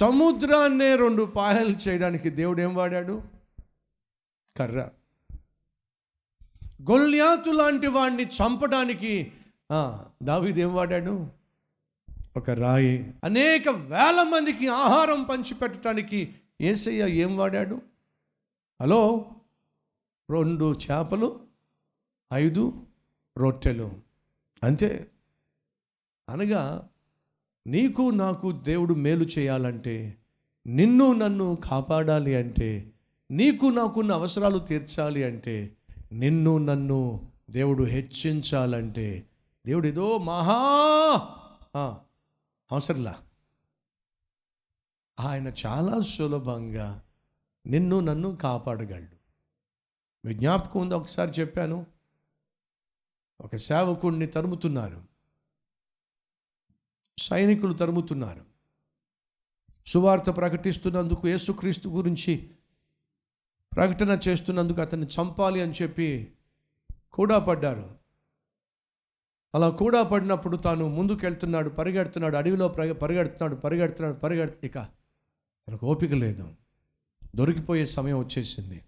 సముద్రాన్నే రెండు పాయలు చేయడానికి దేవుడు ఏం వాడాడు? కర్ర. గొల్యాతు లాంటి వాడిని చంపడానికి దావిదేం వాడాడు? ఒక రాయి. అనేక వేల మందికి ఆహారం పంచిపెట్టడానికి ఏసయ్య ఏం వాడాడు? హలో? రెండు చేపలు ఐదు రొట్టెలు. అంతే. అనగా నీకు నాకు దేవుడు మేలు చేయాలంటే నిన్ను నన్ను కాపాడాలి అంటే నీకు నాకున్న అవసరాలు తీర్చాలి అంటే నిన్ను నన్ను దేవుడు హెచ్చించాలంటే దేవుడు ఏదో మహా అవసరంలా? ఆయన చాలా సులభంగా నిన్ను నన్ను కాపాడగలడు. మీ జ్ఞాపకం ఉందా? ఒకసారి చెప్పాను. ఒక సేవకుడిని తరుముతున్నారు. సైనికులు తరుముతున్నారు. సువార్త ప్రకటిస్తున్నందుకు యేసుక్రీస్తు గురించి ప్రకటన చేస్తున్నందుకు అతన్ని చంపాలి అని చెప్పి కూడా పడ్డారు. అలా కూడా పడినప్పుడు తాను ముందుకెళ్తున్నాడు పరిగెడుతున్నాడు అడవిలో పరిగెడుతున్నాడు పరిగెడుతున్నాడు పరిగెడు ఇక తనకు ఓపిక లేదు. దొరికిపోయే సమయం వచ్చేసింది.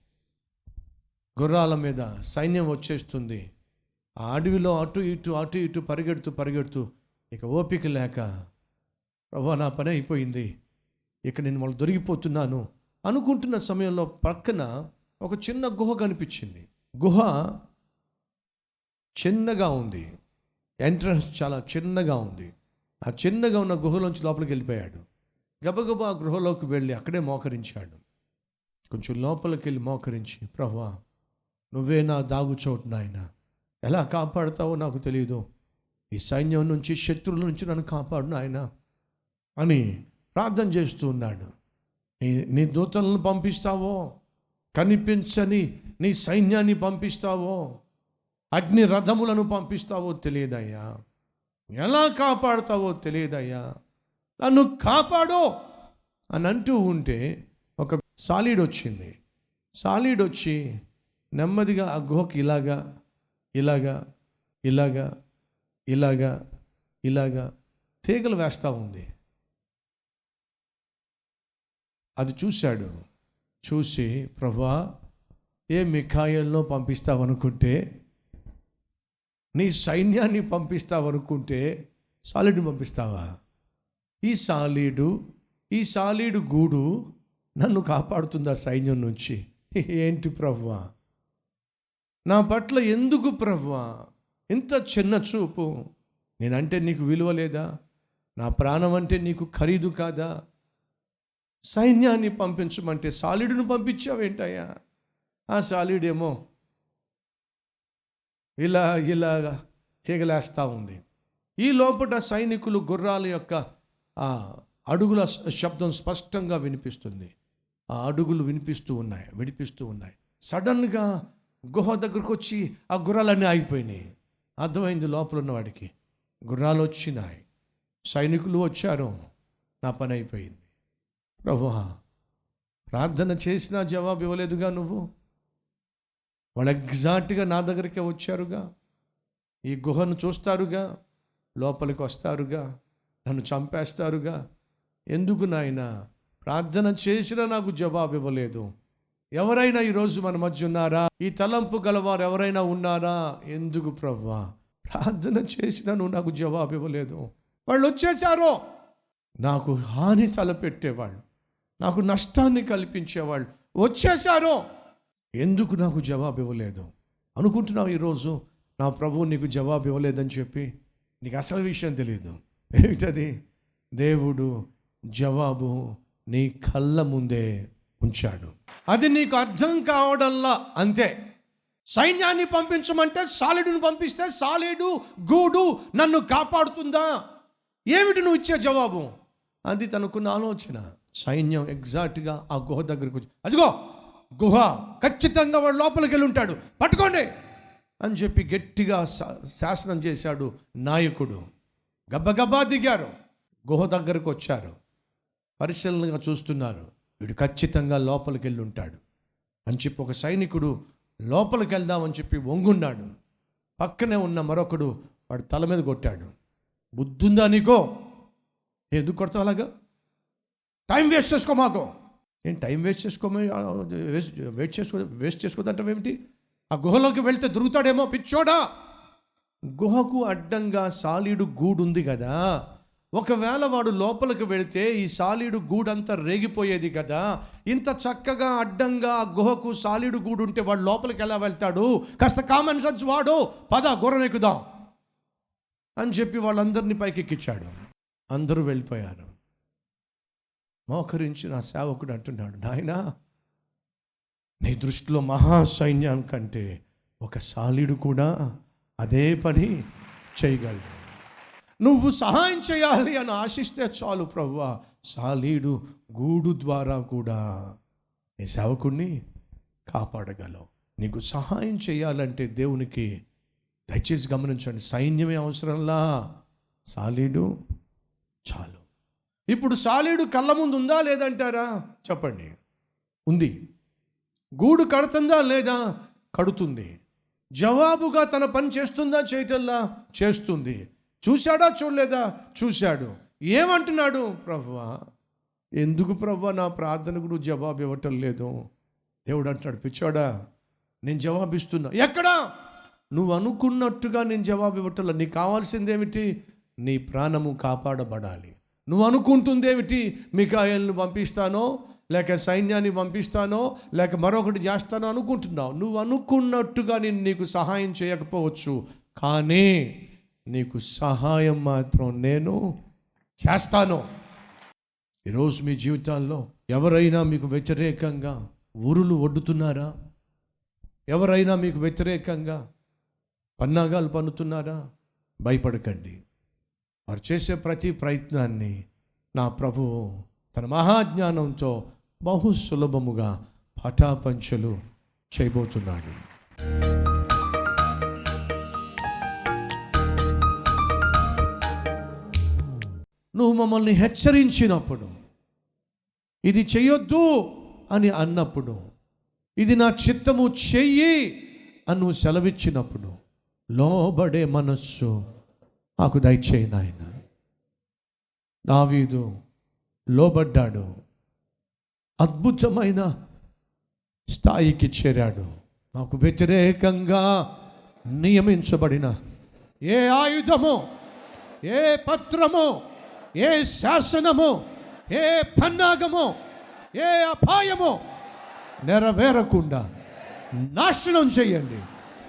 గుర్రాల మీద సైన్యం వచ్చేస్తుంది. ఆ అడవిలో అటు ఇటు అటు ఇటు పరిగెడుతూ పరిగెడుతూ ఇక ఓపిక లేక ప్రభా నా పని అయిపోయింది. ఇక నేను వాళ్ళు దొరికిపోతున్నాను అనుకుంటున్న సమయంలో పక్కన ఒక చిన్న గుహ కనిపించింది. గుహ చిన్నగా ఉంది. ఎంట్రన్స్ చాలా చిన్నగా ఉంది. ఆ చిన్నగా ఉన్న గుహలోంచి లోపలికి వెళ్ళిపోయాడు. గబగబా ఆ గృహలోకి వెళ్ళి అక్కడే మోకరించాడు. కొంచెం లోపలికి వెళ్ళి మోకరించి ప్రభా నువ్వే నా దాగుచోటు నాయన. ఎలా కాపాడుతావో నాకు తెలియదు ఈ సైన్యం నుంచి శత్రువుల నుంచి నన్ను కాపాడు నాయన అని ప్రార్థన చేస్తూ ఉన్నాడు. నీ నీ దూతలను పంపిస్తావో? కనిపించని నీ సైన్యాన్ని పంపిస్తావో? అగ్ని రథములను పంపిస్తావో తెలియదయ్యా. ఎలా కాపాడుతావో తెలియదయ్యా. నన్ను కాపాడో అని అంటూ ఉంటే ఒక సాలీడ్ వచ్చింది. సాలీడ్ వచ్చి నెమ్మదిగా ఆ గుహకి ఇలాగా ఇలాగా ఇలాగా ఇలాగా ఇలాగా తీగలు వేస్తూ ఉంది. అది చూశాడు. చూసి ప్రభా ఏ మిఖాయిల్లో పంపిస్తావనుకుంటే నీ సైన్యాన్ని పంపిస్తావనుకుంటే సాలిడ్ని పంపిస్తావా? ఈ సాలీడు ఈ సాలీడు గూడు నన్ను కాపాడుతుందా సైన్యం నుంచి? ఏంటి ప్రవ్వా నా పట్ల ఎందుకు ప్రవ్వా ఇంత చిన్న చూపు. నేనంటే నీకు విలువ లేదా? నా ప్రాణం అంటే నీకు ఖరీదు కాదా? సైన్యాన్ని పంపించమంటే సాలిడును పంపించావేంటయ్యా? ఆ సాలిడేమో ఇలా ఇలా తీగలేస్తూ ఉంది. ఈ లోపల సైనికులు గుర్రాల యొక్క ఆ అడుగుల శబ్దం స్పష్టంగా వినిపిస్తుంది. ఆ అడుగులు వినిపిస్తూ ఉన్నాయి వినిపిస్తూ ఉన్నాయి. సడన్గా గుహ దగ్గరకు వచ్చి ఆ గుర్రాలన్నీ ఆగిపోయినాయి. అర్థమైంది లోపల ఉన్నవాడికి గుర్రాలు వచ్చినాయి. సైనికులు వచ్చారు. నా పని అయిపోయింది. ప్రభువా ప్రార్థన చేసినా జవాబు ఇవ్వలేదుగా నువ్వు? వాళ్ళు ఎగ్జాక్ట్గా నా దగ్గరికే వచ్చారుగా. ఈ గుహను చూస్తారుగా. లోపలికి వస్తారుగా. నన్ను చంపేస్తారుగా. ఎందుకు నాయన? ప్రార్థన చేసినా నాకు జవాబు ఇవ్వలేదు. ఎవరైనా ఈరోజు మన మధ్య ఉన్నారా? ఈ తలంపు గలవారు ఎవరైనా ఉన్నారా? ఎందుకు ప్రవ్వా? ప్రార్థన చేసినా నువ్వు నాకు జవాబు ఇవ్వలేదు. వాళ్ళు వచ్చేసారు నాకు హాని తలపెట్టేవాళ్ళు. నాకు నష్టాన్ని కల్పించేవాళ్ళు వచ్చేసారు ఎందుకు నాకు జవాబు ఇవ్వలేదు? అనుకుంటున్నావు ఈరోజు నా ప్రభువు నీకు జవాబు ఇవ్వలేదని చెప్పి? నీకు అసలు విషయం తెలియదు ఏమిటది? దేవుడు జవాబు నీ కళ్ళ ముందే ఉంచాడు. అది నీకు అర్థం కావడంలా అంతే. సైన్యాన్ని పంపించమంటే సాలిడును పంపిస్తే సాలిడు గూడు నన్ను కాపాడుతుందా? ఏమిటి నువ్వు ఇచ్చే జవాబు? అది తనకున్న ఆలోచన. సైన్యం ఎగ్జాక్ట్గా ఆ గుహ దగ్గరకు వచ్చి అదిగో గుహ ఖచ్చితంగా వాడు లోపలికి వెళ్ళి ఉంటాడు. పట్టుకోండి అని చెప్పి గట్టిగా శా- శాసనం చేశాడు నాయకుడు. గబ్బగబ్బా దిగారు. గుహ దగ్గరకు వచ్చారు. పరిశీలనగా చూస్తున్నారు. వీడు ఖచ్చితంగా లోపలికి వెళ్ళి ఉంటాడు అని చెప్పి ఒక సైనికుడు లోపలికి వెళ్దామని చెప్పి వంగున్నాడు. పక్కనే ఉన్న మరొకడు వాడు తల మీద కొట్టాడు. బుద్ధుందా నీకో? ఎందుకు కొడతావు అలాగా? టైం వేస్ట్ చేసుకో మాకు. నేను టైం వేస్ట్ చేసుకోమే? వేస్ట్ వెయిట్ చేసుకో వేస్ట్ చేసుకోదంటే ఏమిటి? ఆ గుహలోకి వెళ్తే దొరుకుతాడేమో పిచ్చోడా. గుహకు అడ్డంగా సాలీడు గూడు ఉంది కదా. ఒకవేళ వాడు లోపలికి వెళితే ఈ సాలీడు గూడంతా రేగిపోయేది కదా. ఇంత చక్కగా అడ్డంగా ఆ గుహకు సాలీడు గూడు ఉంటే వాడు లోపలికి ఎలా వెళ్తాడు? కాస్త కామన్ సెన్స్ వాడు. పద గుర్రం అని చెప్పి వాళ్ళందరినీ పైకి ఎక్కించాడు అందరూ వెళ్ళిపోయారు. మోకరించి నా సేవకుడు అంటున్నాడు నాయనా నీ దృష్టిలో మహాసైన్యం కంటే ఒక సాలీడు కూడా అదే పని చేయగలడు నువ్వు సహాయం చేయాలి అని ఆశిస్తే చాలు ప్రవ్వా. సాలీడు గూడు ద్వారా కూడా నీ సేవకుణ్ణి కాపాడగలవు. నీకు సహాయం చేయాలంటే దేవునికి దయచేసి గమనించండి. సైన్యమే అవసరంలా. సాలీడు చాలు. ఇప్పుడు సాలీడు కళ్ళ ముందు ఉందా లేదంటారా? చెప్పండి. ఉంది. గూడు కడుతుందా లేదా? కడుతుంది. జవాబుగా తన పని చేస్తుందా? చేయటల్లా చేస్తుంది. చూశాడా చూడలేదా? చూశాడు. ఏమంటున్నాడు? ప్రభువా ఎందుకు ప్రభు నా ప్రార్థనకు నువ్వు జవాబు ఇవ్వటం లేదు? దేవుడు అంటాడు పిచ్చోడా నేను జవాబిస్తున్నా ఎక్కడా? నువ్వు అనుకున్నట్టుగా నేను జవాబు ఇవ్వటంలో నీకు కావాల్సిందేమిటి? నీ ప్రాణము కాపాడబడాలి. నువ్వు అనుకుంటుందేమిటి? మికాయల్ని పంపిస్తానో లేక సైన్యాన్ని పంపిస్తానో లేక మరొకటి చేస్తానో అనుకుంటున్నావు. నువ్వు అనుకున్నట్టుగా నేను నీకు సహాయం చేయకపోవచ్చు. కానీ నీకు సహాయం మాత్రం నేను చేస్తాను. ఈరోజు మీ జీవితాల్లో ఎవరైనా మీకు వ్యతిరేకంగా ఊరులు ఒడ్డుతున్నారా? ఎవరైనా మీకు వ్యతిరేకంగా పన్నాగాలు పన్నుతున్నారా? భయపడకండి. వారు చేసే ప్రతి ప్రయత్నాన్ని నా ప్రభువు తన మహాజ్ఞానంతో బహు సులభముగా పటాపంచలు చేయబోతున్నాడు. నువ్వు మమ్మల్ని హెచ్చరించినప్పుడు ఇది చెయ్యొద్దు అని అన్నప్పుడు ఇది నా చిత్తము చెయ్యి అని నువ్వు సెలవిచ్చినప్పుడు లోబడే మనస్సు నాకు దయచేయి నాయన. దావీదు లోబడ్డాడు అద్భుతమైన స్థాయికి చేరాడు నాకు వ్యతిరేకంగా నియమించబడిన ఏ ఆయుధము ఏ పత్రము ఏ శాసనము ఏ పన్నాగము ఏ అపాయము నెరవేరకుండా నాశనం చేయండి.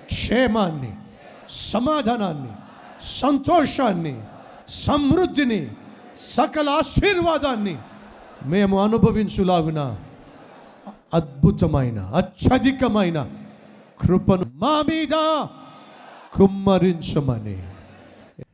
క్షేమాన్ని సమాధానాన్ని సంతోషాన్ని సమృద్ధిని సకల ఆశీర్వాదాన్ని మేము అనుభవించులాగున అద్భుతమైన అత్యధికమైన కృపను మా మీద కుమ్మరించమని